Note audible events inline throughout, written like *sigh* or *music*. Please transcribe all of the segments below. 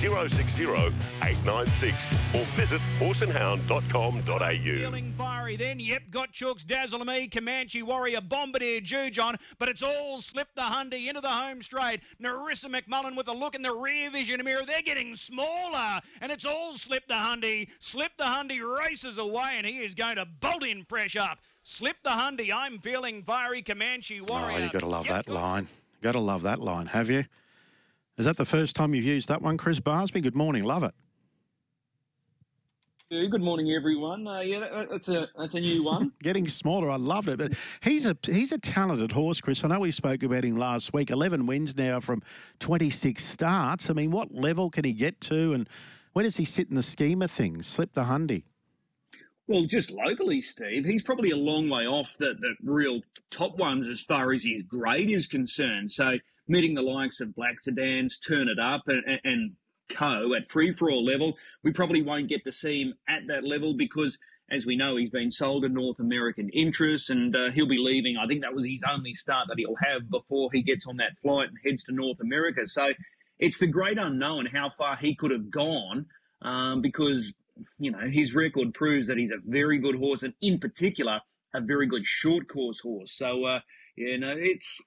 060 896 or visit horseandhound.com.au. Feeling fiery then. Yep, got Chooks, Dazzle Me, Comanche Warrior, Bombardier, Juge on, but it's all slipped the Hundy into the home straight. Narissa McMullen with a look in the rear vision mirror. They're getting smaller, and it's all slipped the Hundy. Slip the Hundy races away, and he is going to bolt in fresh up. Slip the Hundy. I'm feeling fiery, Comanche Warrior. Oh, you got to love Yep, that got- line. Got to love that line, have you? Is that the first time you've used that one, Chris Barsby? Good morning, love it. Yeah, good morning, everyone. Uh, yeah, that, that's a that's a new one. *laughs* Getting smaller, I loved it. But he's a he's a talented horse, Chris. I know we spoke about him last week. Eleven wins now from twenty six starts. I mean, what level can he get to, and where does he sit in the scheme of things? Slip the Hundy. well, just locally, Steve, he's probably a long way off the, the real top ones as far as his grade is concerned. So meeting the likes of Black Sedans, Turn It Up, and, and, Co at free for all level, we probably won't get to see him at that level because. As we know, he's been sold to North American interests and uh, he'll be leaving. I think that was his only start that he'll have before he gets on that flight and heads to North America. So it's the great unknown how far he could have gone um, because you know his record proves that he's a very good horse and in particular a very good short course horse so uh, you know it's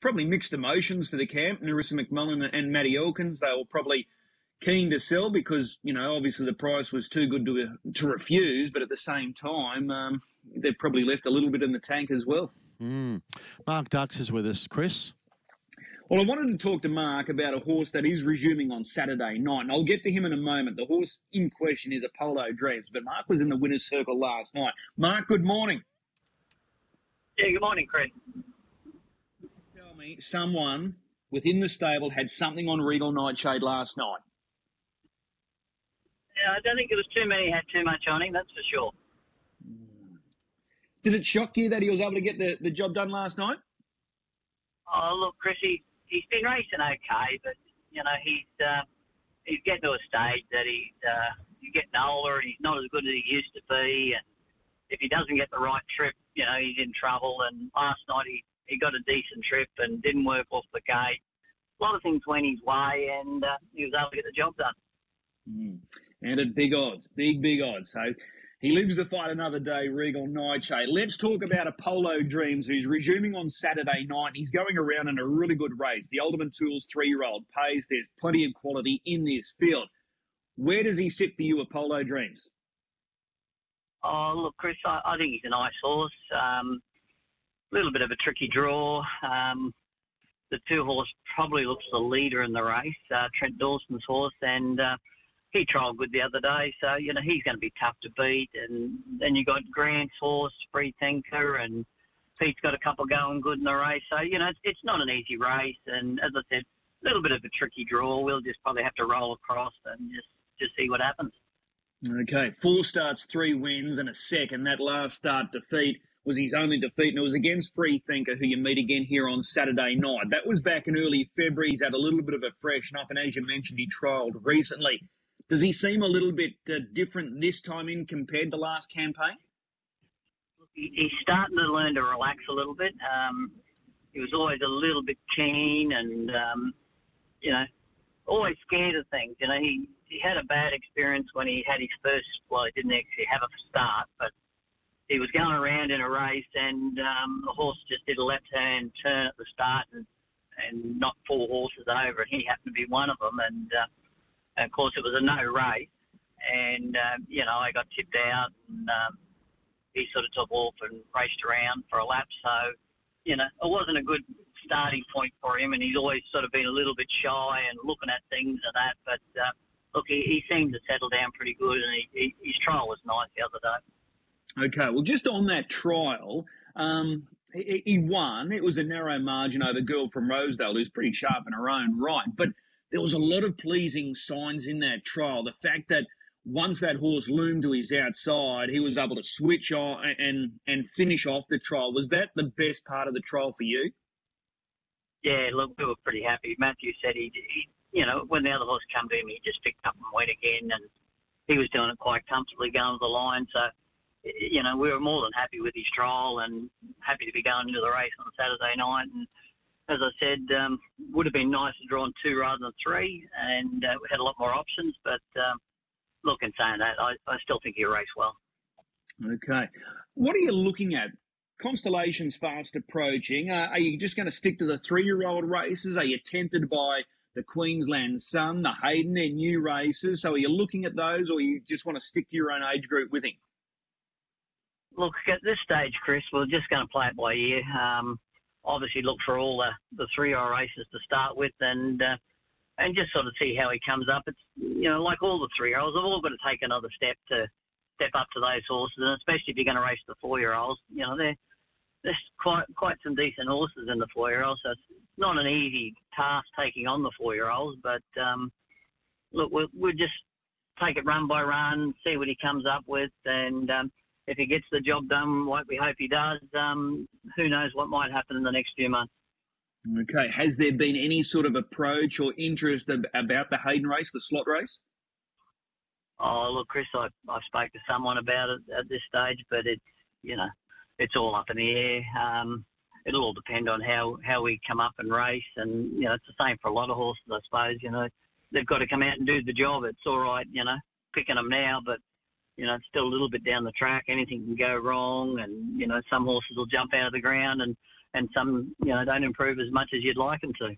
probably mixed emotions for the camp Narissa McMullen and Matty Elkins they were probably keen to sell because you know obviously the price was too good to to refuse but at the same time um, they've probably left a little bit in the tank as well Mm. Mark Dux is with us, Chris. Well, I wanted to talk to Mark about a horse that is resuming on Saturday night, and I'll get to him in a moment. The horse in question is Apollo Dreams, but Mark was in the winner's circle last night. Mark, good morning. Yeah, good morning, Chris. Me, someone within the stable had something on Regal Nightshade last night. Yeah, I don't think it was too many had too much on him, that's for sure. Did it shock you that he was able to get the, the job done last night? Oh, look, Chris, he, he's been racing okay, but, you know, he's uh, he's getting to a stage that he's, uh, he's getting older and he's not as good as he used to be. And if he doesn't get the right trip, you know, he's in trouble. And last night he, he got a decent trip and didn't work off the gate. A lot of things went his way and uh, he was able to get the job done. Mm. And at big odds, big, big odds. So he lives to fight another day, Regal Nightshade. Let's talk about Apollo Dreams, who's resuming on Saturday night. He's going around in a really good race. The Ultimate Tools three year old pays. There's plenty of quality in this field. Where does he sit for you, Apollo Dreams? Oh, look, Chris, I, I think he's a nice horse. Um, little bit of a tricky draw. Um, the two horse probably looks the leader in the race, uh, Trent Dawson's horse, and uh, he trialled good the other day, so you know he's going to be tough to beat. And then you got Grant's horse, Free Thinker, and Pete's got a couple going good in the race. So you know it's, it's not an easy race, and as I said, a little bit of a tricky draw. We'll just probably have to roll across and just just see what happens. Okay, four starts, three wins, and a second. That last start defeat was his only defeat, and it was against Free Thinker, who you meet again here on Saturday night. That was back in early February. He's had a little bit of a freshen up, and as you mentioned, he trialled recently. Does he seem a little bit uh, different this time in compared to last campaign? he's starting to learn to relax a little bit. Um, he was always a little bit keen and, um, you know, always scared of things. You know, he, he had a bad experience when he had his first, well, he didn't actually have a start, but he was going around in a race and um, the horse just did a left-hand turn at the start and, and knocked four horses over, and he happened to be one of them. And, uh, and of course, it was a no race. And, um, you know, I got tipped out and um, he sort of took off and raced around for a lap. So, you know, it wasn't a good starting point for him, and he's always sort of been a little bit shy and looking at things and that. But uh, look, he, he seemed to settle down pretty good, and he, he, his trial was nice the other day. Okay, well, just on that trial, um, he, he won. It was a narrow margin over the Girl from Rosedale, who's pretty sharp in her own right. But there was a lot of pleasing signs in that trial. The fact that once that horse loomed to his outside, he was able to switch on and and finish off the trial. Was that the best part of the trial for you? Yeah, look, we were pretty happy. Matthew said he, he you know, when the other horse come to him, he just picked up and went again, and he was doing it quite comfortably going to the line. So, you know, we were more than happy with his trial and happy to be going into the race on Saturday night. And as I said, um, would have been nice to draw on two rather than three, and uh, we had a lot more options. But um, look, in saying that, I, I still think he raced well. Okay. What are you looking at? Constellation's fast approaching. Uh, are you just going to stick to the three year old races? Are you tempted by the Queensland Sun, the Hayden, their new races? So are you looking at those or you just want to stick to your own age group with him? Look, at this stage, Chris, we're just going to play it by ear. Um, obviously, look for all the, the three year races to start with and. Uh, and just sort of see how he comes up. It's you know like all the three year olds, they've all got to take another step to step up to those horses, and especially if you're going to race the four year olds, you know they're there's quite quite some decent horses in the four year olds, so it's not an easy task taking on the four year olds. But um, look, we'll, we'll just take it run by run, see what he comes up with, and um, if he gets the job done like we hope he does, um, who knows what might happen in the next few months. Okay. Has there been any sort of approach or interest about the Hayden race, the slot race? Oh, look, Chris, I, I spoke to someone about it at this stage, but it's, you know, it's all up in the air. Um, it'll all depend on how, how we come up and race. And, you know, it's the same for a lot of horses, I suppose. You know, they've got to come out and do the job. It's all right, you know, picking them now, but, you know, it's still a little bit down the track. Anything can go wrong. And, you know, some horses will jump out of the ground and, and some, you know, don't improve as much as you'd like them to.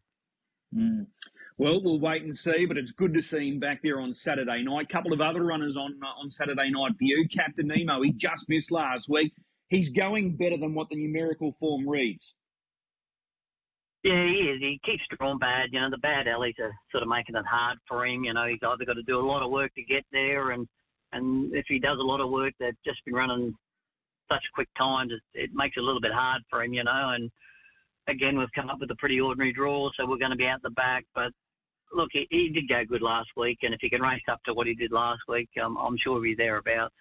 Mm. Well, we'll wait and see, but it's good to see him back there on Saturday night. A couple of other runners on uh, on Saturday night for you. Captain Nemo, he just missed last week. He's going better than what the numerical form reads. Yeah, he is. He keeps drawing bad. You know, the bad alleys are sort of making it hard for him. You know, he's either got to do a lot of work to get there, and and if he does a lot of work, they've just been running such quick times, it, it makes it a little bit hard for him. You know, and again, we've come up with a pretty ordinary draw, so we're going to be out the back. But look, he, he did go good last week, and if he can race up to what he did last week, um, I'm sure he'll be thereabouts.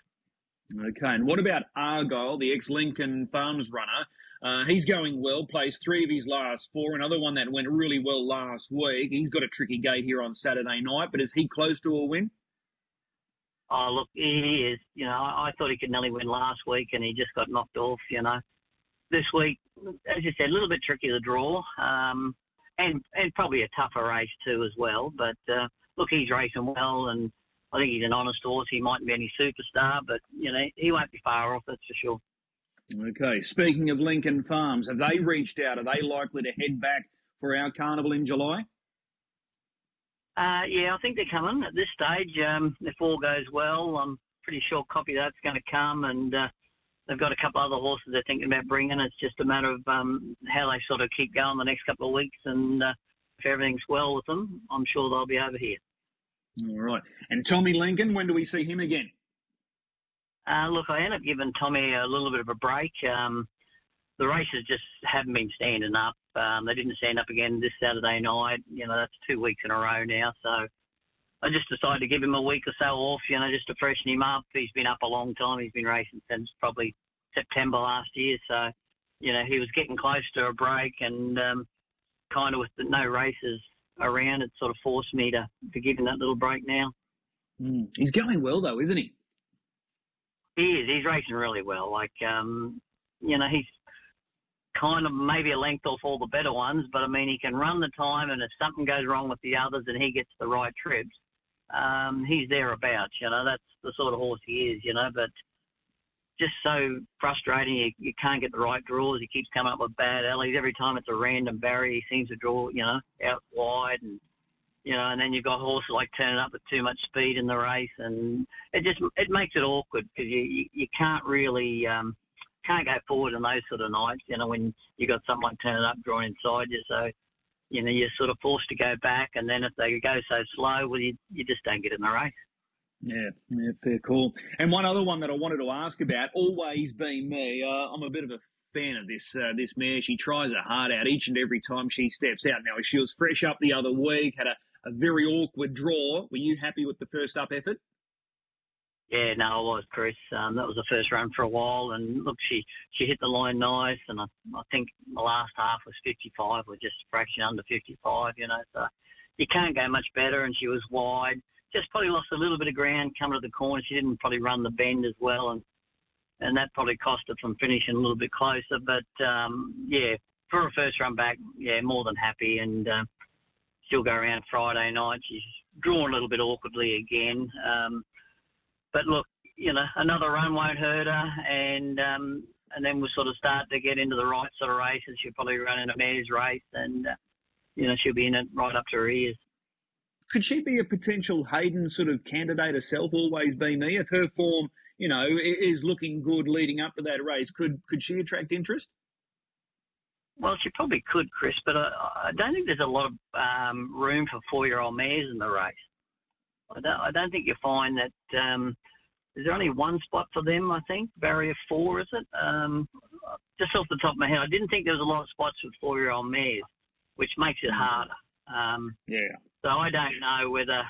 Okay, and what about Argyle, the ex-Lincoln Farms runner? Uh, he's going well, plays three of his last four. Another one that went really well last week. He's got a tricky gate here on Saturday night, but is he close to a win? Oh, look, he is. You know, I, thought he could nearly win last week, and he just got knocked off. You know, this week, as you said, a little bit tricky to draw, um, and and probably a tougher race too as well. But uh, look, he's racing well, and I think he's an honest horse. He mightn't be any superstar, but you know he won't be far off. That's for sure. Okay. Speaking of Lincoln Farms, have they reached out? Are they likely to head back for our carnival in July? Uh, yeah, I think they're coming at this stage. Um, if all goes well, I'm pretty sure copy that's going to come, and uh, they've got a couple other horses they're thinking about bringing. It's just a matter of um, how they sort of keep going the next couple of weeks, and uh, if everything's well with them, I'm sure they'll be over here. All right. And Tommy Lincoln, when do we see him again? Uh, look, I ended up giving Tommy a little bit of a break. Um, the races just haven't been standing up. Um, they didn't stand up again this Saturday night. You know, that's two weeks in a row now. So I just decided to give him a week or so off, you know, just to freshen him up. He's been up a long time. He's been racing since probably September last year. So, you know, he was getting close to a break and um, kind of with the, no races around, it sort of forced me to, to give him that little break now. Mm. He's going well, though, isn't he? He is. He's racing really well. Like, um, you know, he's kind of maybe a length off all the better ones, but I mean, he can run the time, and if something goes wrong with the others and he gets the right trips, um, he's thereabouts. You know, that's the sort of horse he is. You know, but just so frustrating. You, you can't get the right draws. He keeps coming up with bad alleys. Every time it's a random barrier, he seems to draw, you know, out wide and you know, and then you've got horses like turning up with too much speed in the race, and it just it makes it awkward because you, you you can't really um, can't go forward in those sort of nights, you know, when you got someone turning up, drawing inside you. So, you know, you're sort of forced to go back. And then if they go so slow, well, you, you just don't get in the race. Yeah, yeah, fair call. And one other one that I wanted to ask about, always been me. Uh, I'm a bit of a fan of this uh, this mare. She tries her heart out each and every time she steps out. Now she was fresh up the other week, had a, a very awkward draw. Were you happy with the first up effort? Yeah, no, I was, Chris. Um, that was the first run for a while, and look, she she hit the line nice, and I, I think the last half was 55, or just a fraction under 55, you know. So you can't go much better, and she was wide. Just probably lost a little bit of ground coming to the corner. She didn't probably run the bend as well, and and that probably cost her from finishing a little bit closer. But um, yeah, for a first run back, yeah, more than happy, and uh, she'll go around Friday night. She's drawn a little bit awkwardly again, um, but look, you know, another run won't hurt her, and um, and then we'll sort of start to get into the right sort of races. She'll probably run in a mare's race, and uh, you know, she'll be in it right up to her ears. Could she be a potential Hayden sort of candidate herself? Always be me. If her form, you know, is looking good leading up to that race, could could she attract interest? Well, she probably could, Chris, but I, I don't think there's a lot of um, room for four-year-old mares in the race. I don't, I don't think you find that. Um, is there only one spot for them? I think barrier four is it? Um, just off the top of my head, I didn't think there was a lot of spots with four-year-old mares, which makes it harder. Um, yeah. So I don't know whether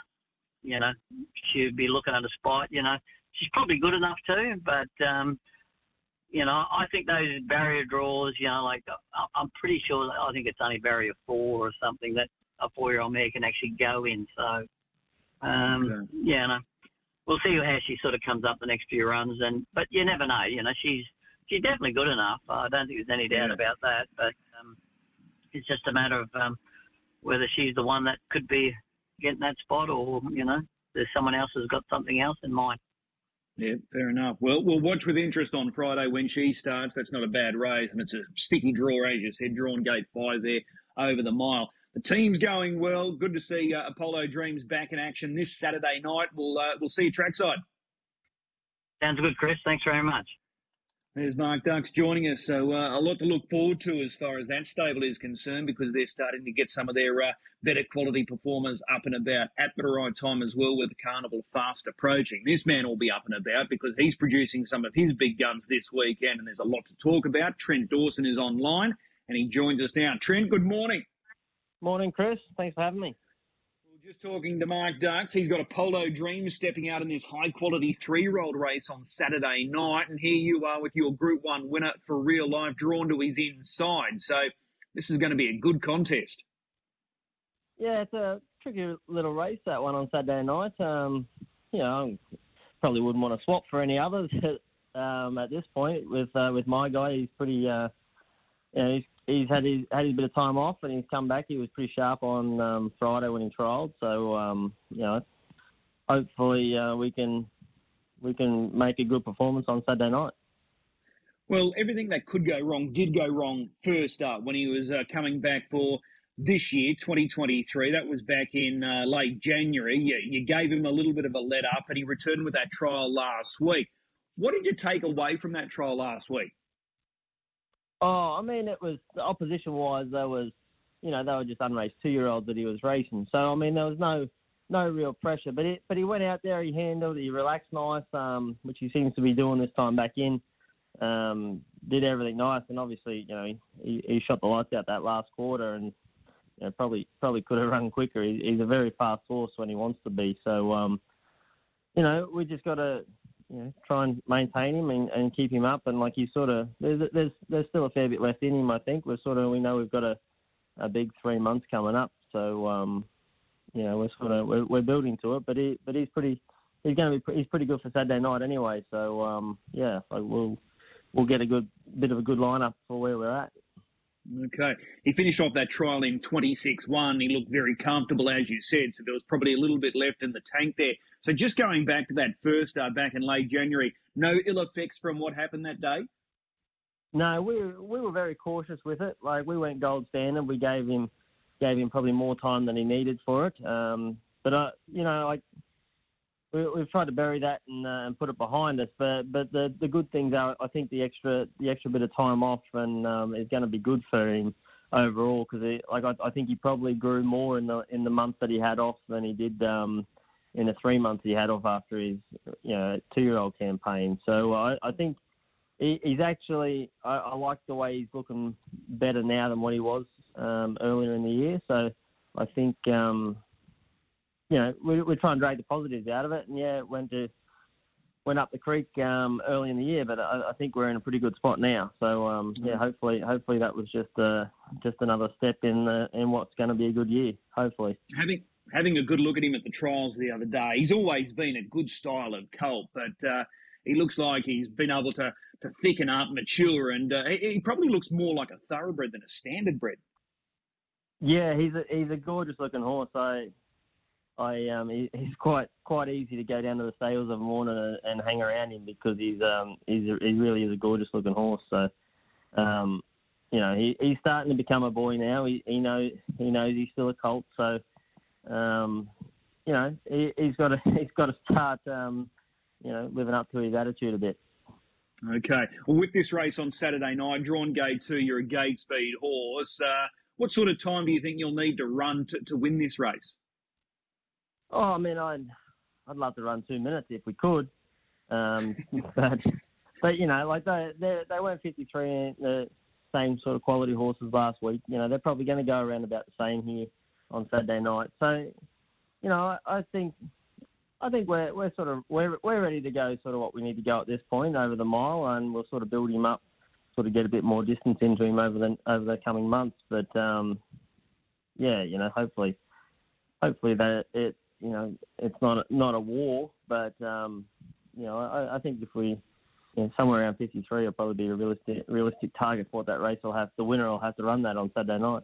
you know she'd be looking at a spot. You know, she's probably good enough too, but um, you know, I think those barrier draws, you know, like I'm pretty sure I think it's only barrier four or something that a four-year-old mare can actually go in. So, um, okay. yeah, no, we'll see how she sort of comes up the next few runs. And but you never know. You know, she's she's definitely good enough. I don't think there's any doubt yeah. about that. But um, it's just a matter of um, whether she's the one that could be getting that spot, or you know, there's someone else who's got something else in mind. Yeah, fair enough. Well, we'll watch with interest on Friday when she starts. That's not a bad race, and it's a sticky draw, as you said, drawn gate five there over the mile. The team's going well. Good to see uh, Apollo Dreams back in action this Saturday night. We'll uh, we'll see you trackside. Sounds good, Chris. Thanks very much. There's Mark Dux joining us. So uh, a lot to look forward to as far as that stable is concerned because they're starting to get some of their uh, better quality performers up and about at the right time as well with the carnival fast approaching. This man will be up and about because he's producing some of his big guns this weekend and there's a lot to talk about. Trent Dawson is online and he joins us now. Trent, good morning. Morning, Chris. Thanks for having me. Just talking to Mark Dux. He's got Apollo Dream stepping out in this high quality three year old race on Saturday night. And here you are with your Group 1 winner for real life drawn to his inside. So this is going to be a good contest. Yeah, it's a tricky little race, that one on Saturday night. Um, you know, I probably wouldn't want to swap for any others *laughs* um, at this point. With uh, with my guy, he's pretty. Uh, you know, he's he's had his had his bit of time off and he's come back. He was pretty sharp on um, Friday when he trialled. So um, you know, hopefully uh, we can we can make a good performance on Saturday night. Well, everything that could go wrong did go wrong first up when he was uh, coming back for this year, 2023. That was back in uh, late January. You, you gave him a little bit of a let up and he returned with that trial last week. What did you take away from that trial last week? Oh, I mean, it was opposition wise. There was, you know, they were just unraced two year olds that he was racing. So I mean, there was no no real pressure. But it, but he went out there, he handled, he relaxed nice, um, which he seems to be doing this time back in. Um, did everything nice, and obviously, you know, he, he shot the lights out that last quarter, and you know, probably probably could have run quicker. He, he's a very fast horse when he wants to be. So, um, you know, we just got to you know, try and maintain him and, and keep him up. And like he's sort of there's there's there's still a fair bit left in him. I think we're sort of we know we've got a a big three months coming up. So um, you know we're sort of we're, we're building to it. But he but he's pretty he's going to be he's pretty good for Saturday night anyway. So um, yeah, like we'll we'll get a good bit of a good lineup for where we're at. Okay. He finished off that trial in 26 1. He looked very comfortable, as you said. So there was probably a little bit left in the tank there. So just going back to that first start back in late January, no ill effects from what happened that day? No, we were, we were very cautious with it. Like we went gold standard. We gave him gave him probably more time than he needed for it. Um, but uh, you know, like we, have tried to bury that and, uh, and put it behind us. But but the the good things are, I think the extra the extra bit of time off and um, is going to be good for him overall because like I, I, think he probably grew more in the in the month that he had off than he did um, in the three months he had off after his you know two year old campaign. So I, I think. He, he's actually, I, I like the way he's looking better now than what he was um, earlier in the year. So I think um, you know, we, we try and drag the positives out of it. And yeah, it went to went up the creek um, early in the year, but I, I think we're in a pretty good spot now. So um, yeah, hopefully, hopefully that was just uh, just another step in the, in what's going to be a good year. Hopefully, having having a good look at him at the trials the other day, he's always been a good style of colt, but uh, he looks like he's been able to to thicken up, mature, and uh, he, he probably looks more like a thoroughbred than a standard bred. Yeah, he's a he's a gorgeous looking horse. I I um he, he's quite quite easy to go down to the stables of a morning and, and hang around him because he's um he's a, he really is a gorgeous looking horse. So um you know he, he's starting to become a boy now. He he knows he knows he's still a colt. So um you know he, he's got to *laughs* he's got to start um you know living up to his attitude a bit. Okay. Well, with this race on Saturday night, drawn gate two, you're a gate speed horse. Uh, what sort of time do you think you'll need to run to, to win this race? Oh, I mean, I'd I'd love to run two minutes if we could, um, *laughs* but but you know, like they they they weren't 53 the same sort of quality horses last week. You know, they're probably going to go around about the same here on Saturday night. So, you know, I, I think I think we're we're sort of we're we're ready to go sort of what we need to go at this point over the mile, and we'll sort of build him up, sort of get a bit more distance into him over the over the coming months. But um, yeah, you know, hopefully, hopefully that it you know, it's not a, not a war, but um, you know, I, I think if we you know, somewhere around 53 will probably be a realistic realistic target for what that race will have. The winner will have to run that on Saturday night.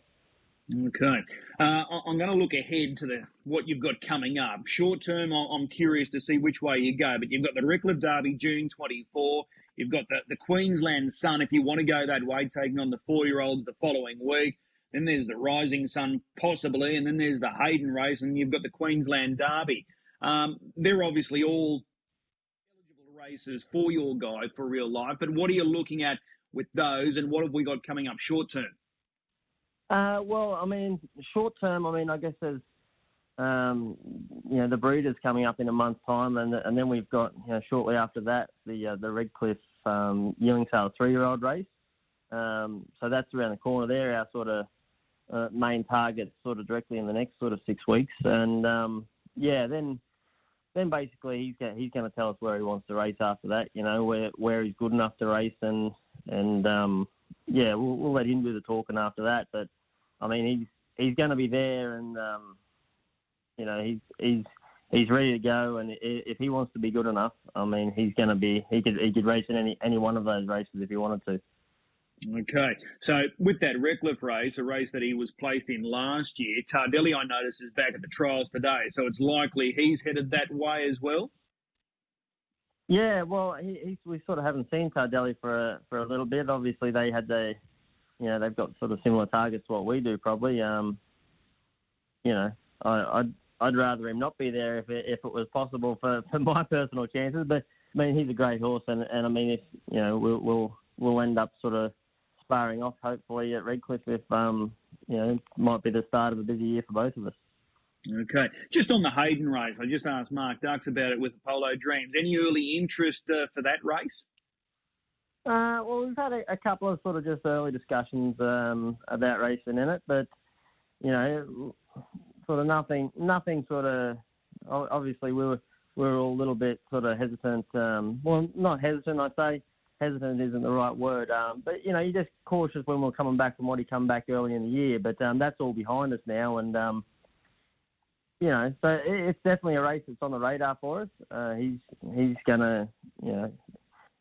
Okay, uh, I'm going to look ahead to the what you've got coming up. Short term, I'm curious to see which way you go, but you've got the Redcliffe Derby June 24. You've got the, the Queensland Sun if you want to go that way, taking on the four year olds the following week. Then there's the Rising Sun, possibly, and then there's the Hayden race, and you've got the Queensland Derby. Um, they're obviously all eligible races for your guy for real life. But what are you looking at with those, and what have we got coming up short term? Uh, well, I mean, short term, I mean, I guess there's, um, you know, the Breeders coming up in a month's time, and and then we've got, you know, shortly after that, the uh, the Redcliffe um, Yearling Sale three-year-old race. Um, so that's around the corner there. Our sort of uh, main targets sort of directly in the next sort of six weeks. And um, yeah, then then basically he's going he's going to tell us where he wants to race after that. You know where where he's good enough to race and and um, yeah, we'll, we'll let him do the talking after that. But I mean he's he's going to be there and um, you know he's he's he's ready to go, and if he wants to be good enough, I mean, he's going to be. He could he could race in any any one of those races if he wanted to. Okay, so with that Redcliffe race, a race that he was placed in last year, Tardelli, I notice, is back at the trials today, so it's likely he's headed that way as well. Yeah, well, he, we sort of haven't seen Tardelli for a, for a little bit. Obviously, they had the, you know, they've got sort of similar targets to what we do, probably. Um, you know, I, I'd I'd rather him not be there if it, if it was possible for, *laughs* for my personal chances. But I mean, he's a great horse, and, and I mean, if you know, we'll we'll, we'll end up sort of sparring off hopefully at Redcliffe if um, you know might be the start of a busy year for both of us. Okay, just on the Hayden race, I just asked Mark Dux about it with Apollo Dreams. Any early interest uh, for that race? Uh, well, we've had a, a, couple of sort of just early discussions um, about racing in it, but you know, sort of nothing, nothing sort of. Obviously, we were we were all a little bit sort of hesitant. Um, well, not hesitant, I'd say hesitant isn't the right word. Um, but you know, you're just cautious when we're coming back from what he come back early in the year. But um, that's all behind us now, and um, you know, so it's definitely a race that's on the radar for us. Uh, he's he's gonna, you know,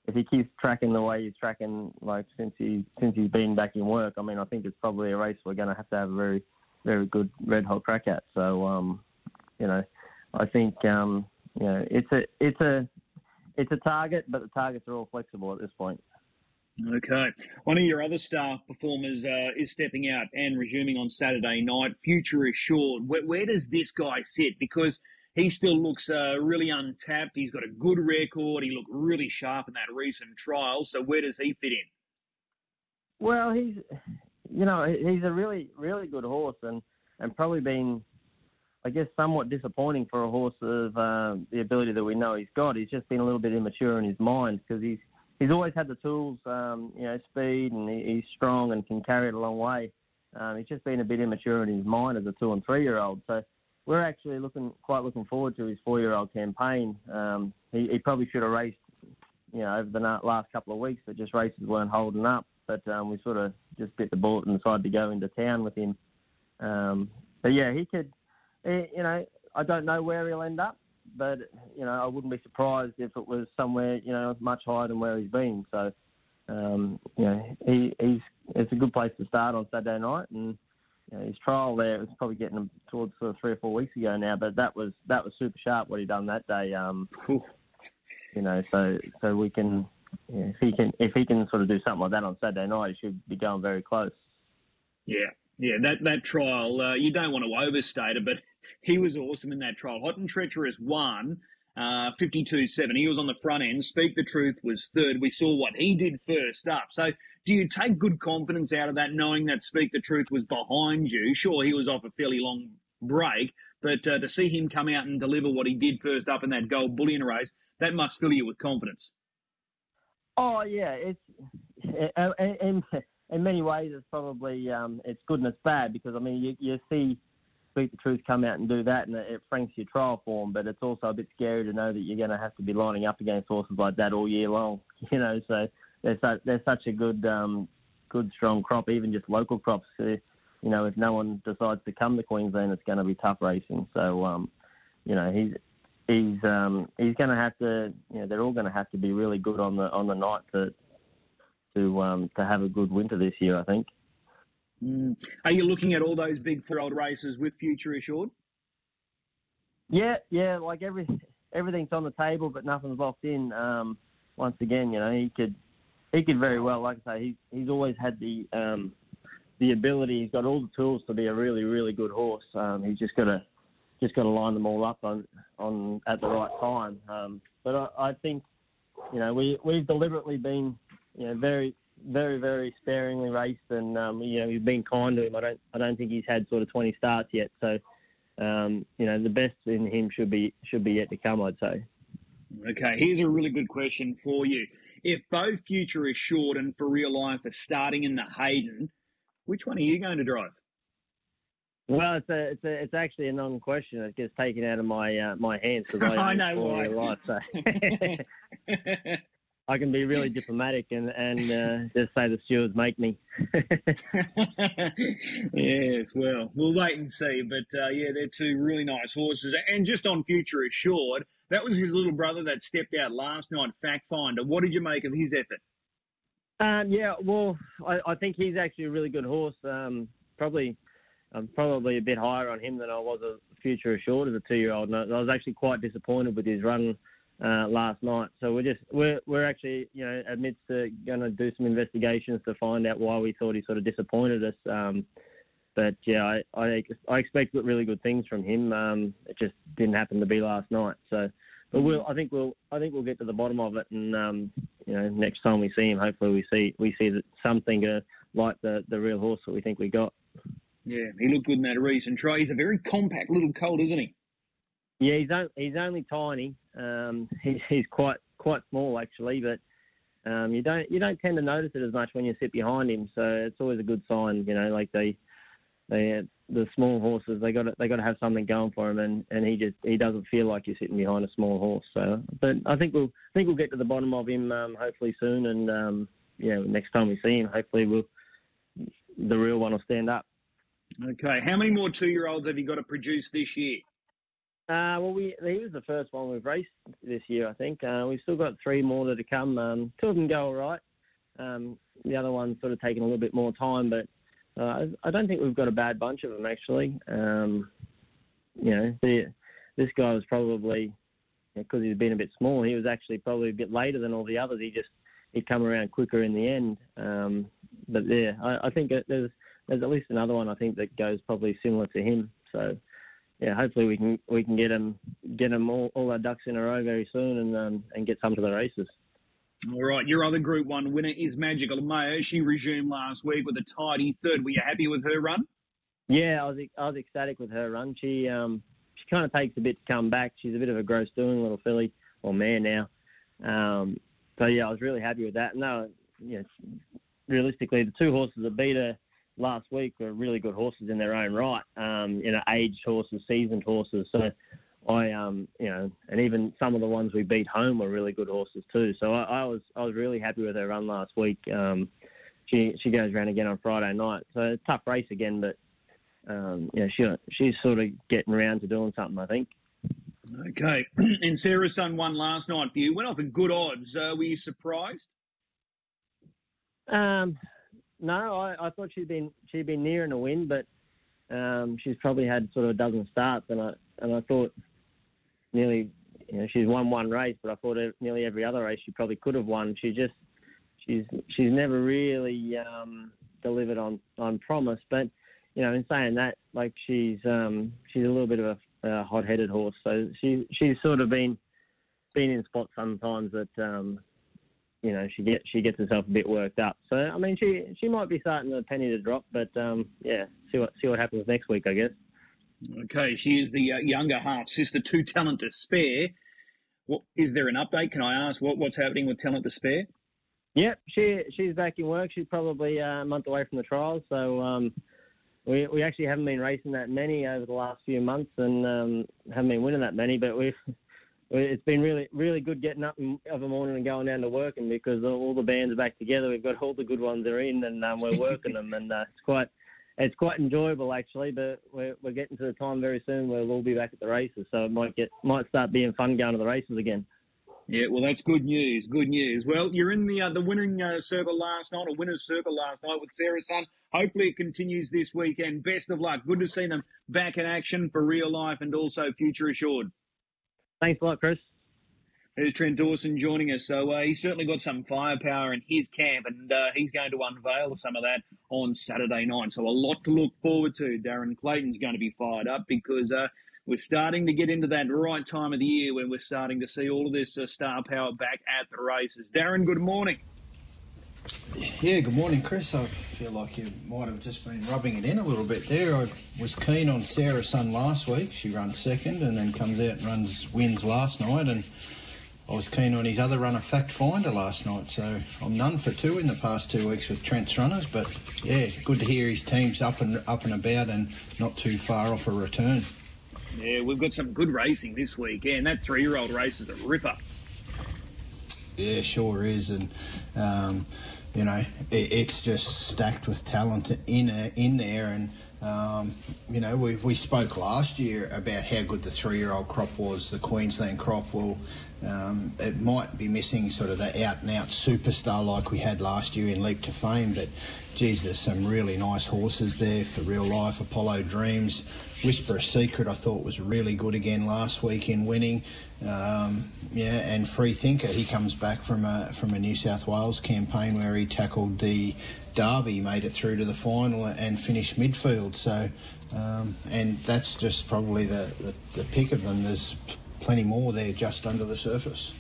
if he keeps tracking the way he's tracking, like since he since he's been back in work, I mean, I think it's probably a race we're gonna have to have a very very good red hot crack at. So, um, you know, I think um, you know it's a it's a it's a target, but the targets are all flexible at this point. Okay. One of your other star performers uh, is stepping out and resuming on Saturday night. Future assured. Where, where does this guy sit? Because he still looks uh, really untapped. He's got a good record. He looked really sharp in that recent trial. So where does he fit in? Well, he's, you know, he's a really, really good horse, and and probably been I guess, somewhat disappointing for a horse of uh, the ability that we know he's got. He's just been a little bit immature in his mind because he's he's always had the tools, um, you know, speed, and he, he's strong and can carry it a long way. Um, he's just been a bit immature in his mind as a two and three year old. So we're actually looking quite looking forward to his four year old campaign. Um, he, he, probably should have raced you know, over the last couple of weeks that just races weren't holding up. But um, we sort of just bit the bullet and decided to go into town with him. Um, but yeah, he could, eh, you know, I don't know where he'll end up, but you know, I wouldn't be surprised if it was somewhere, you know, much higher than where he's been. So, um, you know, he, he's it's a good place to start on Saturday night, and you know, his trial there was probably getting him towards sort of three or four weeks ago now, but that was that was super sharp what he done that day. Um, you know, so so we can yeah, if he can if he can sort of do something like that on Saturday night, he should be going very close. Yeah, yeah, that that trial, uh, you don't want to overstate it, but he was awesome in that trial. Hot and Treacherous won. Uh, 52-7. He was on the front end. Speak the Truth was third. We saw what he did first up. So do you take good confidence out of that, knowing that Speak the Truth was behind you? Sure, he was off a fairly long break, but uh, to see him come out and deliver what he did first up in that gold bullion race, that must fill you with confidence. Oh yeah, it's in, in many ways it's probably um, it's good and it's bad because I mean you, you see Speak the Truth come out and do that and it franks your trial form, but it's also a bit scary to know that you're going to have to be lining up against horses like that all year long. *laughs* You know, so they're such, they're such a good um, good strong crop, even just local crops. Uh, you know, if no one decides to come to Queensland, it's going to be tough racing. So, um, you know, he's he's um, he's going to have to. You know, they're all going to have to be really good on the on the night to to um, to have a good winter this year. I think. Mm. Are you looking at all those big four-year-old races with future assured? Yeah, yeah. Like every everything's on the table, but nothing's locked in. Um, once again, you know, he could he could very well, like I say, he's he's always had the um, the ability. He's got all the tools to be a really really good horse. Um, he's just got to just got to line them all up on on at the right time. Um, but I, I think you know we we've deliberately been you know very very very sparingly raced, and um, you know we've been kind to him. I don't I don't think he's had sort of 20 starts yet, so um, you know the best in him should be should be yet to come. I'd say. Okay, here's a really good question for you. If both Future Assured and For Real Life are starting in the Hayden, which one are you going to drive? Well, it's a, it's a, it's actually a non-question. It gets taken out of my uh, my hands because *laughs* I, I know why. Life, so. *laughs* *laughs* I can be really diplomatic and and uh, just say the stewards make me. *laughs* yes, well, we'll wait and see. But uh, yeah, they're two really nice horses. And just on Future Assured, that was his little brother that stepped out last night, Fact Finder. What did you make of his effort? Um, yeah, well, I, I, think he's actually a really good horse. Um, probably, I'm probably a bit higher on him than I was a future assured as a two-year-old. And I was actually quite disappointed with his run uh, last night. So we're just we're we're actually you know amidst uh, going to do some investigations to find out why we thought he sort of disappointed us. Um, but yeah, I, I, I expect really good things from him. Um, it just didn't happen to be last night. So, but we'll I think we'll I think we'll get to the bottom of it, and um, you know next time we see him, hopefully we see we see that something uh, like the the real horse that we think we got. Yeah, he looked good in that recent try. He's a very compact little colt, isn't he? Yeah, he's only, he's only tiny. Um, he's he's quite quite small actually, but um, you don't you don't tend to notice it as much when you sit behind him. So it's always a good sign, you know. Like they they the small horses they got they got to have something going for him, and, and he just he doesn't feel like you're sitting behind a small horse. So, but I think we'll I think we'll get to the bottom of him um, hopefully soon, and um, yeah, next time we see him, hopefully we'll the real one will stand up. Okay, how many more two year olds have you got to produce this year? Uh, well, we he was the first one we've raced this year, I think. Uh, we've still got three more that to come. Um, two of them go all right. Um, the other one's sort of taking a little bit more time, but uh, I don't think we've got a bad bunch of them actually. Um, you know, the, this guy was probably because he's been a bit small. He was actually probably a bit later than all the others. He just he'd come around quicker in the end. Um, but yeah, I, I think there's there's at least another one I think that goes probably similar to him. So yeah, hopefully we can we can get them get them all, all our ducks in a row very soon and um, and get some to the races. All right, your other Group One winner is Magical Mayo. She resumed last week with a tidy third. Were you happy with her run? Yeah, I was I was ecstatic with her run. She um she kind of takes a bit to come back. She's a bit of a gross doing little filly or mare now. Um, so yeah, I was really happy with that. No, you know, realistically, the two horses that beat her last week were really good horses in their own right. Um, you know, aged horses, seasoned horses. So I um you know, and even some of the ones we beat home were really good horses too. So I, I was I was really happy with her run last week. Um, she she goes around again on Friday night, so tough race again, but um, know she she's sort of getting around to doing something. I think. Okay, *clears throat* and Sarah's done one last night for you. Went off at good odds. Uh, were you surprised? Um, no, I, I thought she'd been she'd been nearing a win, but um, she's probably had sort of a dozen starts, and I and I thought nearly, you know, she's won one race, but I thought nearly every other race she probably could have won. She just she's she's never really um, delivered on on promise, but you know, in saying that, like she's um, she's a little bit of a, a hot-headed horse, so she she's sort of been been in spots sometimes that um, you know she gets she gets herself a bit worked up. So I mean, she she might be starting the penny to drop, but um, yeah, see what see what happens next week, I guess. Okay, she is the uh, younger half sister to Talent to Spare. What is there an update? Can I ask what, what's happening with Talent to Spare? Yep, she she's back in work. She's probably uh, a month away from the trials, so um, we we actually haven't been racing that many over the last few months, and um, haven't been winning that many. But we've it's been really really good getting up of a morning and going down to work, and because all the bands are back together, we've got all the good ones are in, and um, we're working them, and uh, it's quite it's quite enjoyable actually. But we're we're getting to the time very soon where we'll all be back at the races, so it might get might start being fun going to the races again. Yeah, well, that's good news. Good news. Well, you're in the uh, the winning uh, circle last night, a winners circle last night with Sarah's son. Hopefully, it continues this weekend. Best of luck. Good to see them back in action for real life and also future assured. Thanks a lot, Chris. There's Trent Dawson joining us. So uh, he's certainly got some firepower in his camp, and uh, he's going to unveil some of that on Saturday night. So a lot to look forward to. Darren Clayton's going to be fired up because uh, we're starting to get into that right time of the year when we're starting to see all of this uh, star power back at the races. Darren, good morning. Yeah, good morning, Chris. I feel like you might have just been rubbing it in a little bit there. I was keen on Sarah's son last week. She runs second and then comes out and runs wins last night and I was keen on his other runner, Fact Finder, last night. So I'm none for two in the past two weeks with Trent's runners. But yeah, good to hear his team's up and up and about and not too far off a return. Yeah, we've got some good racing this week. Yeah, and that three-year-old race is a ripper. Yeah, sure is, and um, you know it, it's just stacked with talent in uh, in there and. Um, you know, we, we spoke last year about how good the three year old crop was, the Queensland crop. Well, um, it might be missing sort of the out and out superstar like we had last year in Leap to Fame, but geez, there's some really nice horses there for real life. Apollo Dreams, Whisper a Secret, I thought was really good again last week in winning. Um, yeah, and Free Thinker, he comes back from a from a New South Wales campaign where he tackled the Derby, made it through to the final, and finished midfield. So, um, and that's just probably the, the, the pick of them. There's plenty more there just under the surface.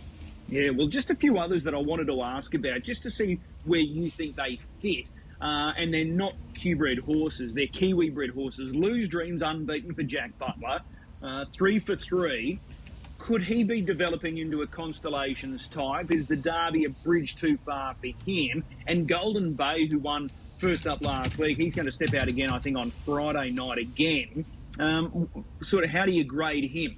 Yeah, well, just a few others that I wanted to ask about, just to see where you think they fit. Uh, and they're not Q-bred horses; they're Kiwi-bred horses. Lose Dreams unbeaten for Jack Butler, uh, three for three. Could he be developing into a Constellations type? Is the Derby a bridge too far for him? And Golden Bay, who won first up last week, he's going to step out again, I think, on Friday night again. Um, sort of, how do you grade him?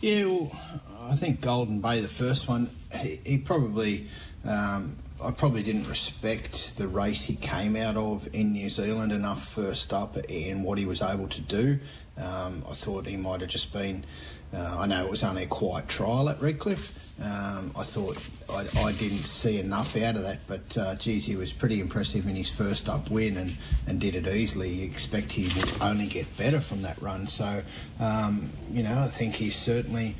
Yeah, well, I think Golden Bay, the first one, he, he probably, um, I probably didn't respect the race he came out of in New Zealand enough first up and what he was able to do. Um, I thought he might have just been, uh, I know it was only a quiet trial at Redcliffe, um, I thought I, I, didn't see enough out of that, but uh, geez, he was pretty impressive in his first up win and, and did it easily. You expect he would only get better from that run. So, um, you know, I think he's certainly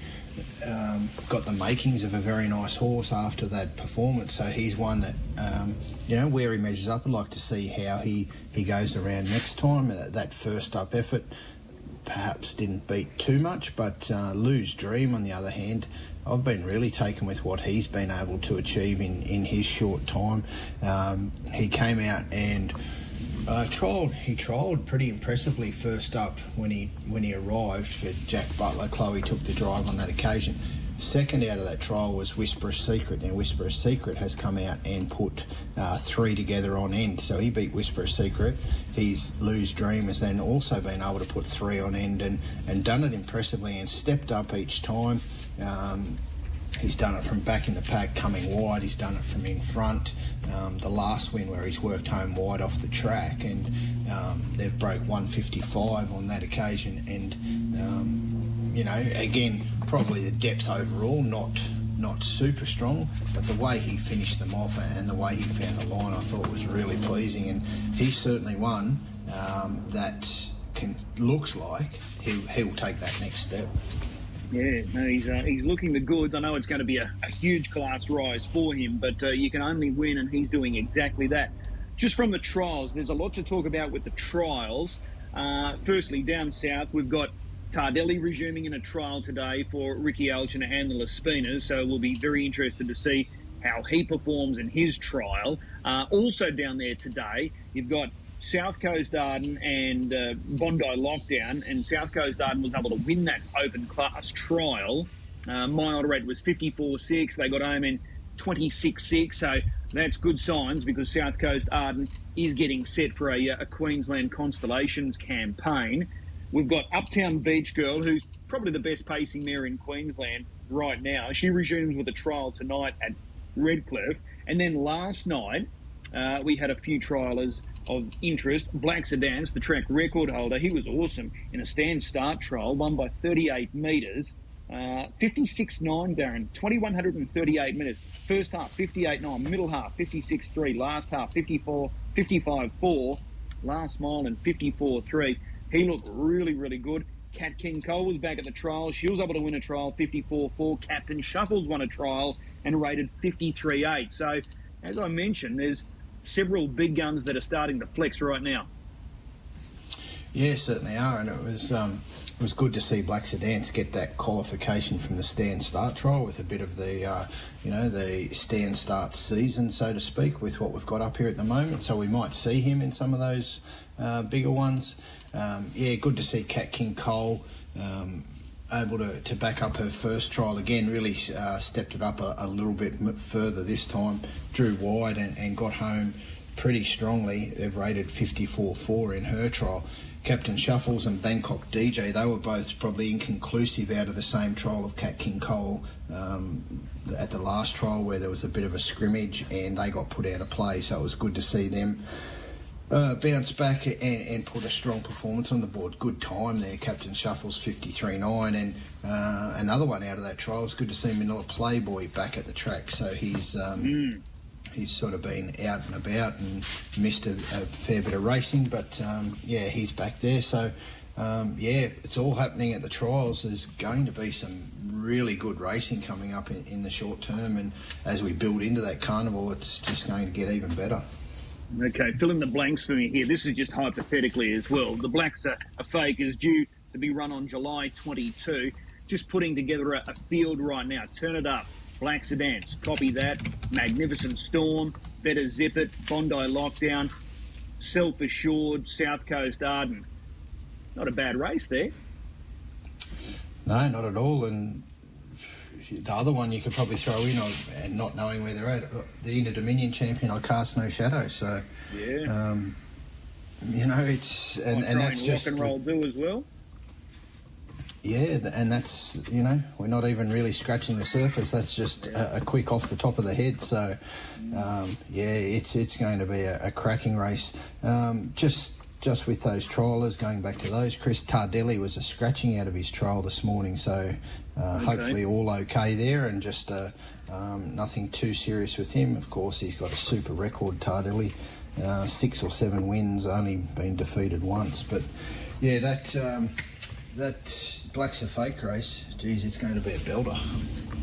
um, got the makings of a very nice horse after that performance. So he's one that, um, you know, where he measures up, I'd like to see how he, he goes around next time. Uh, that first up effort perhaps didn't beat too much, but uh, Lose Dream, on the other hand, I've been really taken with what he's been able to achieve in, in his short time. Um, he came out and Uh, trialled, he trialled pretty impressively first up when he when he arrived for Jack Butler. Chloe took the drive on that occasion. Second out of that trial was Whisper a Secret. Now, Whisper a Secret has come out and put uh, three together on end. So he beat Whisper a Secret. His Lose Dream has then also been able to put three on end and, and done it impressively and stepped up each time. Um, He's done it from back in the pack, coming wide. He's done it from in front. Um, the last win where he's worked home wide off the track, and um, they've broke 155 on that occasion. And um, you know, again, probably the depth overall not not super strong, but the way he finished them off and the way he found the line, I thought was really pleasing. And he's certainly one um, that can looks like he'll, he'll take that next step. Yeah, no, he's uh, he's looking the goods. I know it's going to be a, a huge class rise for him, but uh, you can only win, and he's doing exactly that. Just from the trials, there's a lot to talk about with the trials. Uh, firstly, down south, we've got Tardelli resuming in a trial today for Ricky Alchin and the Spinas, so we'll be very interested to see how he performs in his trial. Uh, also down there today, you've got South Coast Arden and uh, Bondi Lockdown, and South Coast Arden was able to win that open class trial. Uh, my order rate was 54.6. They got home in 26.6, so that's good signs because South Coast Arden is getting set for a, uh, a Queensland Constellations campaign. We've got Uptown Beach Girl, who's probably the best pacing mare in Queensland right now. She resumes with a trial tonight at Redcliffe. And then last night, uh, we had a few trialers of interest. Black Sedans, the track record holder, he was awesome in a stand start trial, won by 38 metres. Uh, 56.9, Darren, 2138 minutes. First half, 58.9. Middle half, 56.3. Last half, 54, 55.4. Last mile, and 54.3. He looked really, really good. Cat King Cole was back at the trial. She was able to win a trial, 54.4. Captain Shuffles won a trial and rated 53.8. So, as I mentioned, there's several big guns that are starting to flex right now. Yeah, certainly are, and it was um, it was good to see Black Sedans get that qualification from the stand start trial with a bit of the uh, you know the stand start season, so to speak, with what we've got up here at the moment. So we might see him in some of those uh, bigger ones. Um, yeah, good to see Cat King Cole. Um, able to, to back up her first trial again, really uh, stepped it up a, a, little bit further this time. Drew wide and, and got home pretty strongly. They've rated 54-4 in her trial. Captain Shuffles and Bangkok DJ, they were both probably inconclusive out of the same trial of Cat King Cole um, at the last trial where there was a bit of a scrimmage and they got put out of play. So it was good to see them uh, bounce back and, and, put a strong performance on the board. Good time there, Captain Shuffles 53 9. and uh, another one out of that trial. It's good to see Manila Playboy back at the track. So he's um, mm. he's sort of been out and about and missed a, a fair bit of racing, but um, yeah, he's back there. So um, yeah, it's all happening at the trials. There's going to be some really good racing coming up in, in the short term, and as we build into that carnival, it's just going to get even better. Okay, fill in the blanks for me here. This is just hypothetically as well. The Blacks are, a fake is due to be run on July 22. Just putting together a, a field right now. Turn it up. Black Sedans, copy that. Magnificent Storm, Better Zip It, Bondi Lockdown, Self Assured, South Coast Arden. Not a bad race there. No, not at all. And the other one you could probably throw in, and not knowing where they're at, the Inter Dominion champion, I cast no shadow. So, yeah, um, you know, it's and, and that's just rock and roll do as well. Yeah, and that's you know we're not even really scratching the surface. That's just a, a quick off the top of the head. So, um, yeah, it's it's going to be a, a cracking race. Um, just just with those trialers, going back to those, Chris Tardelli was a scratching out of his trial this morning, so uh, okay. hopefully all okay there and just uh, um, nothing too serious with him. Of course, he's got a super record, Tardelli, uh, six or seven wins, only been defeated once. But yeah, that um, that Blacks A Fake race. Geez, it's going to be a builder.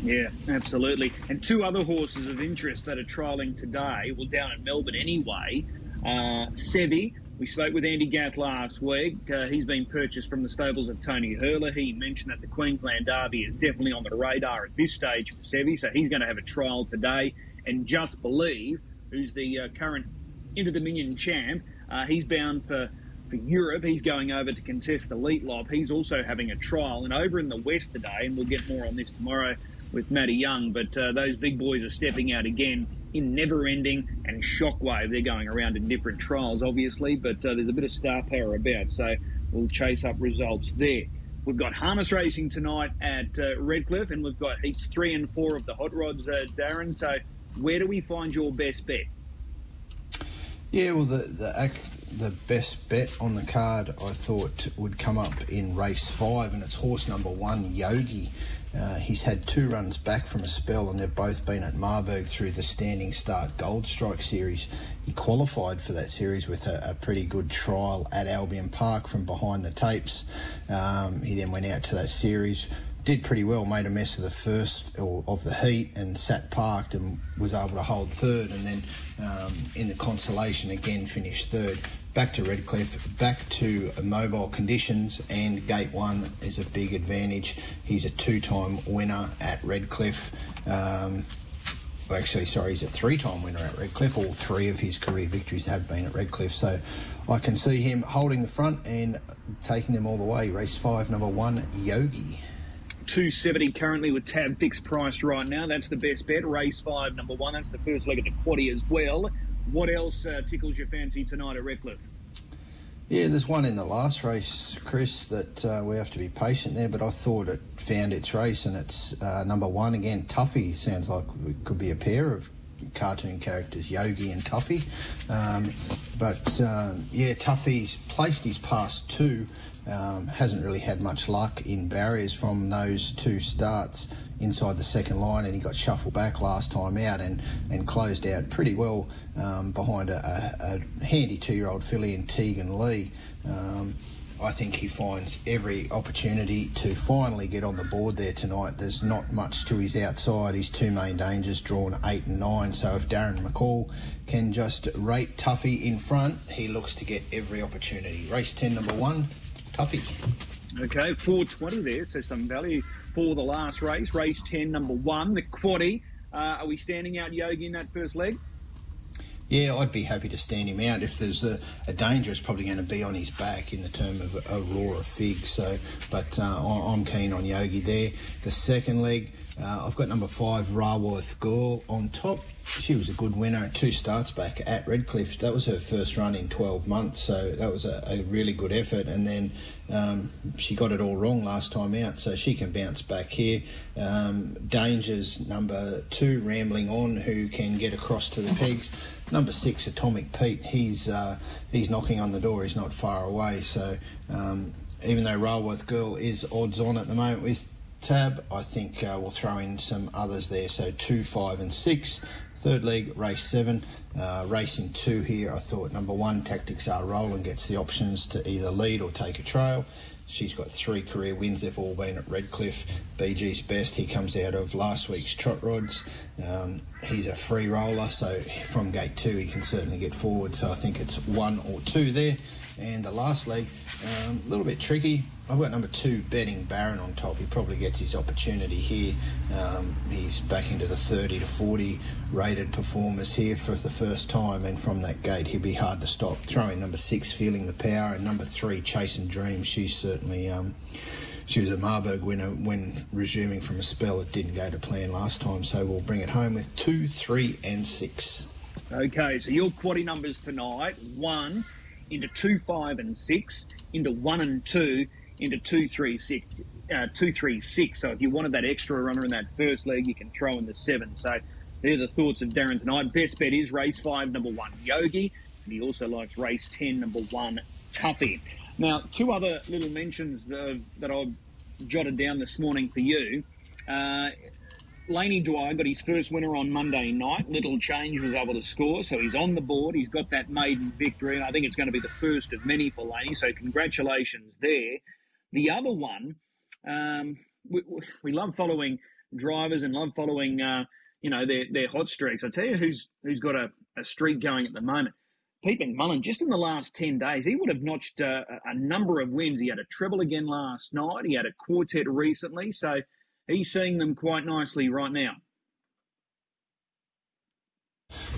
Yeah, absolutely. And two other horses of interest that are trialling today, well, down in Melbourne anyway. Uh, Sevi, we spoke with Andy Gath last week. Uh, he's been purchased from the stables of Tony Hurler. He mentioned that the Queensland Derby is definitely on the radar at this stage for Sevi, so he's going to have a trial today. And Just Believe, who's the uh, current Inter Dominion champ, Uh, he's bound for, for Europe. He's going over to contest the Elitlopp. He's also having a trial. And over in the West today, and we'll get more on this tomorrow with Matty Young, but uh, those big boys are stepping out again in Never Ending and Shockwave. They're going around in different trials, obviously, but uh, there's a bit of star power about, so we'll chase up results there. We've got harness racing tonight at uh, Redcliffe, and we've got heats three and four of the hot rods, uh, Darren. So, where do we find your best bet? Yeah, well, the the the best bet on the card I thought would come up in race five, and it's horse number one, Yogi. Uh, he's had two runs back from a spell, and they've both been at Marburg through the Standing Start Gold Strike Series. He qualified for that series with a, a pretty good trial at Albion Park from behind the tapes. Um, he then went out to that series, did pretty well, made a mess of the first or of the heat, and sat parked and was able to hold third, and then um, in the consolation again finished third back to Redcliffe, back to mobile conditions, and gate one is a big advantage. He's a two time winner at Redcliffe. Um, well, actually, sorry, he's a three time winner at Redcliffe. All three of his career victories have been at Redcliffe. So I can see him holding the front and taking them all the way. Race five, number one, Yogi. 270 currently with tab fixed priced right now. That's the best bet. Race five, number one. That's the first leg of the quaddy as well. What else uh, tickles your fancy tonight at Redcliffe? Yeah, there's one in the last race, Chris, that uh, we have to be patient there, but I thought it found its race and it's uh, number one again. Tuffy sounds like it could be a pair of cartoon characters, Yogi and Tuffy. Um, but um, yeah, Tuffy's placed his past two. Um, hasn't really had much luck in barriers from those two starts inside the second line, and he got shuffled back last time out and, and closed out pretty well um, behind a, a, a handy two year old filly in Tegan Lee. Um, I think he finds every opportunity to finally get on the board there tonight. There's not much to his outside. His two main dangers drawn eight and nine. So if Darren McCall can just rate Tuffy in front, he looks to get every opportunity. Race 10, number one, Tuffy. Okay, 420 there, so some value for the last race, race 10, number one, the quaddy. Uh, are we standing out Yogi in that first leg? Yeah, I'd be happy to stand him out. If there's a, a danger, it's probably going to be on his back in the term of Aurora Fig. So, but uh, I'm keen on Yogi there. The second leg, uh, I've got number five, Raworth Girl on top. She was a good winner two starts back at Redcliffe. That was her first run in 12 months, so that was a, a really good effort. And then um, she got it all wrong last time out, so she can bounce back here. Um, Dangers number two, Rambling On, who can get across to the pegs. Number six, Atomic Pete, he's uh, he's knocking on the door. He's not far away. So um, even though Railworth Girl is odds on at the moment with tab. I think uh, we'll throw in some others there. So two, five, and six. Third leg, race seven. Uh, racing two here, I thought number one, Tactics Are Rolling gets the options to either lead or take a trail. She's got three career wins. They've all been at Redcliffe. BG's best. He comes out of last week's trot rods. Um, he's a free roller, so from gate two he can certainly get forward. So I think it's one or two there. And the last leg, um, a little bit tricky. I've got number two, Betting Baron on top. He probably gets his opportunity here. Um, he's back into the 30 to 40 rated performers here for the first time, and from that gate, he'll be hard to stop. Throwing number six, Feeling the Power, and number three, Chasing Dreams. She's certainly. Um, she was a Marburg winner when resuming from a spell. It didn't go to plan last time, so we'll bring it home with two, three, and six. Okay, so your quaddy numbers tonight one into two, five, and six, into one and two, into two, three, six, uh, two, three, six. So if you wanted that extra runner in that first leg, you can throw in the seven. So they're the thoughts of Darren tonight. Best bet is race five, number one, Yogi, and he also likes race ten, number one, Tuffy. Now, two other little mentions uh, that I've jotted down this morning for you. Uh, Laney Dwyer got his first winner on Monday night. Little Change was able to score, so he's on the board. He's got that maiden victory, and I think it's going to be the first of many for Laney. So congratulations there. The other one, um, we, we, love following drivers and love following, uh, you know, their, their hot streaks. I tell you who's who's got a, a streak going at the moment. Pete McMullen, just in the last 10 days, he would have notched a, a number of wins. He had a treble again last night. He had a quartet recently. So he's seeing them quite nicely right now.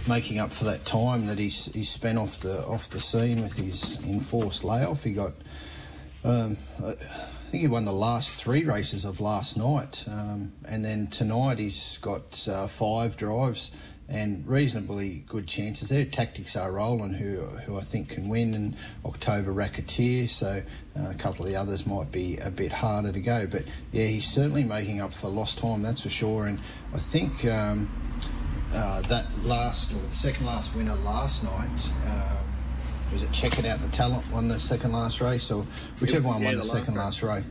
making up for that time that he's, he's spent off the off the scene with his enforced layoff. He got, um, I think he won the last three races of last night, um, and then tonight he's got uh, five drives and reasonably good chances. Their tactics are rolling, who who I think can win, and October Racketeer. So uh, a couple of the others might be a bit harder to go, but yeah, he's certainly making up for lost time. That's for sure. And I think. Um, uh, that last or the second last winner last night um, was it check it out the talent won the second last race or whichever one won the the, second last race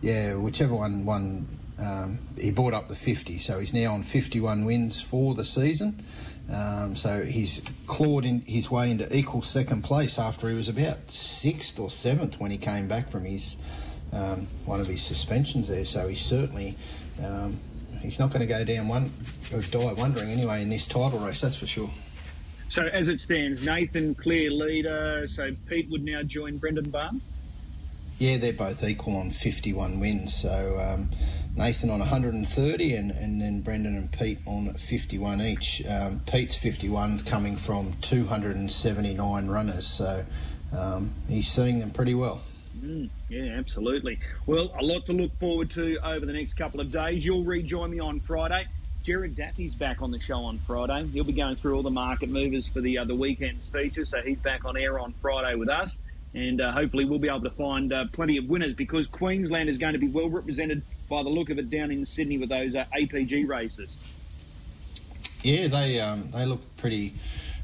yeah whichever one won um, he bought up the 50 so he's now on 51 wins for the season um, so he's clawed in his way into equal second place after he was about sixth or seventh when he came back from his um, one of his suspensions there so he's certainly um, he's not going to go down one or die wondering anyway in this title race that's for sure So as it stands, Nathan clear leader. So Pete would now join Brendan Barnes. Yeah, they're both equal on 51 wins. So um, Nathan on 130 and, and then Brendan and Pete on 51 each. Um, Pete's 51 coming from 279 runners. So um, he's seeing them pretty well. Mm, yeah, absolutely. Well, a lot to look forward to over the next couple of days. You'll rejoin me on Friday. Jared Daffy's back on the show on Friday. He'll be going through all the market movers for the uh, the weekend's features. So he's back on air on Friday with us, and uh, hopefully we'll be able to find uh, plenty of winners because Queensland is going to be well represented by the look of it down in Sydney with those uh, APG races. Yeah, they um, they look pretty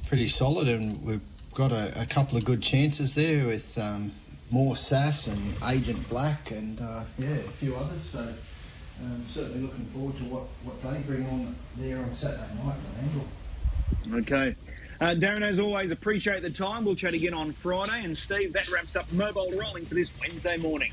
pretty solid, and we've got a, a couple of good chances there with um, more Sass and Agent Black, and uh, yeah, a few others. So um, certainly looking forward to what, what they bring on there on Saturday night Menangle. Okay. Uh, Darren, as always, appreciate the time. We'll chat again on Friday. And Steve, that wraps up Mobile Rolling for this Wednesday morning.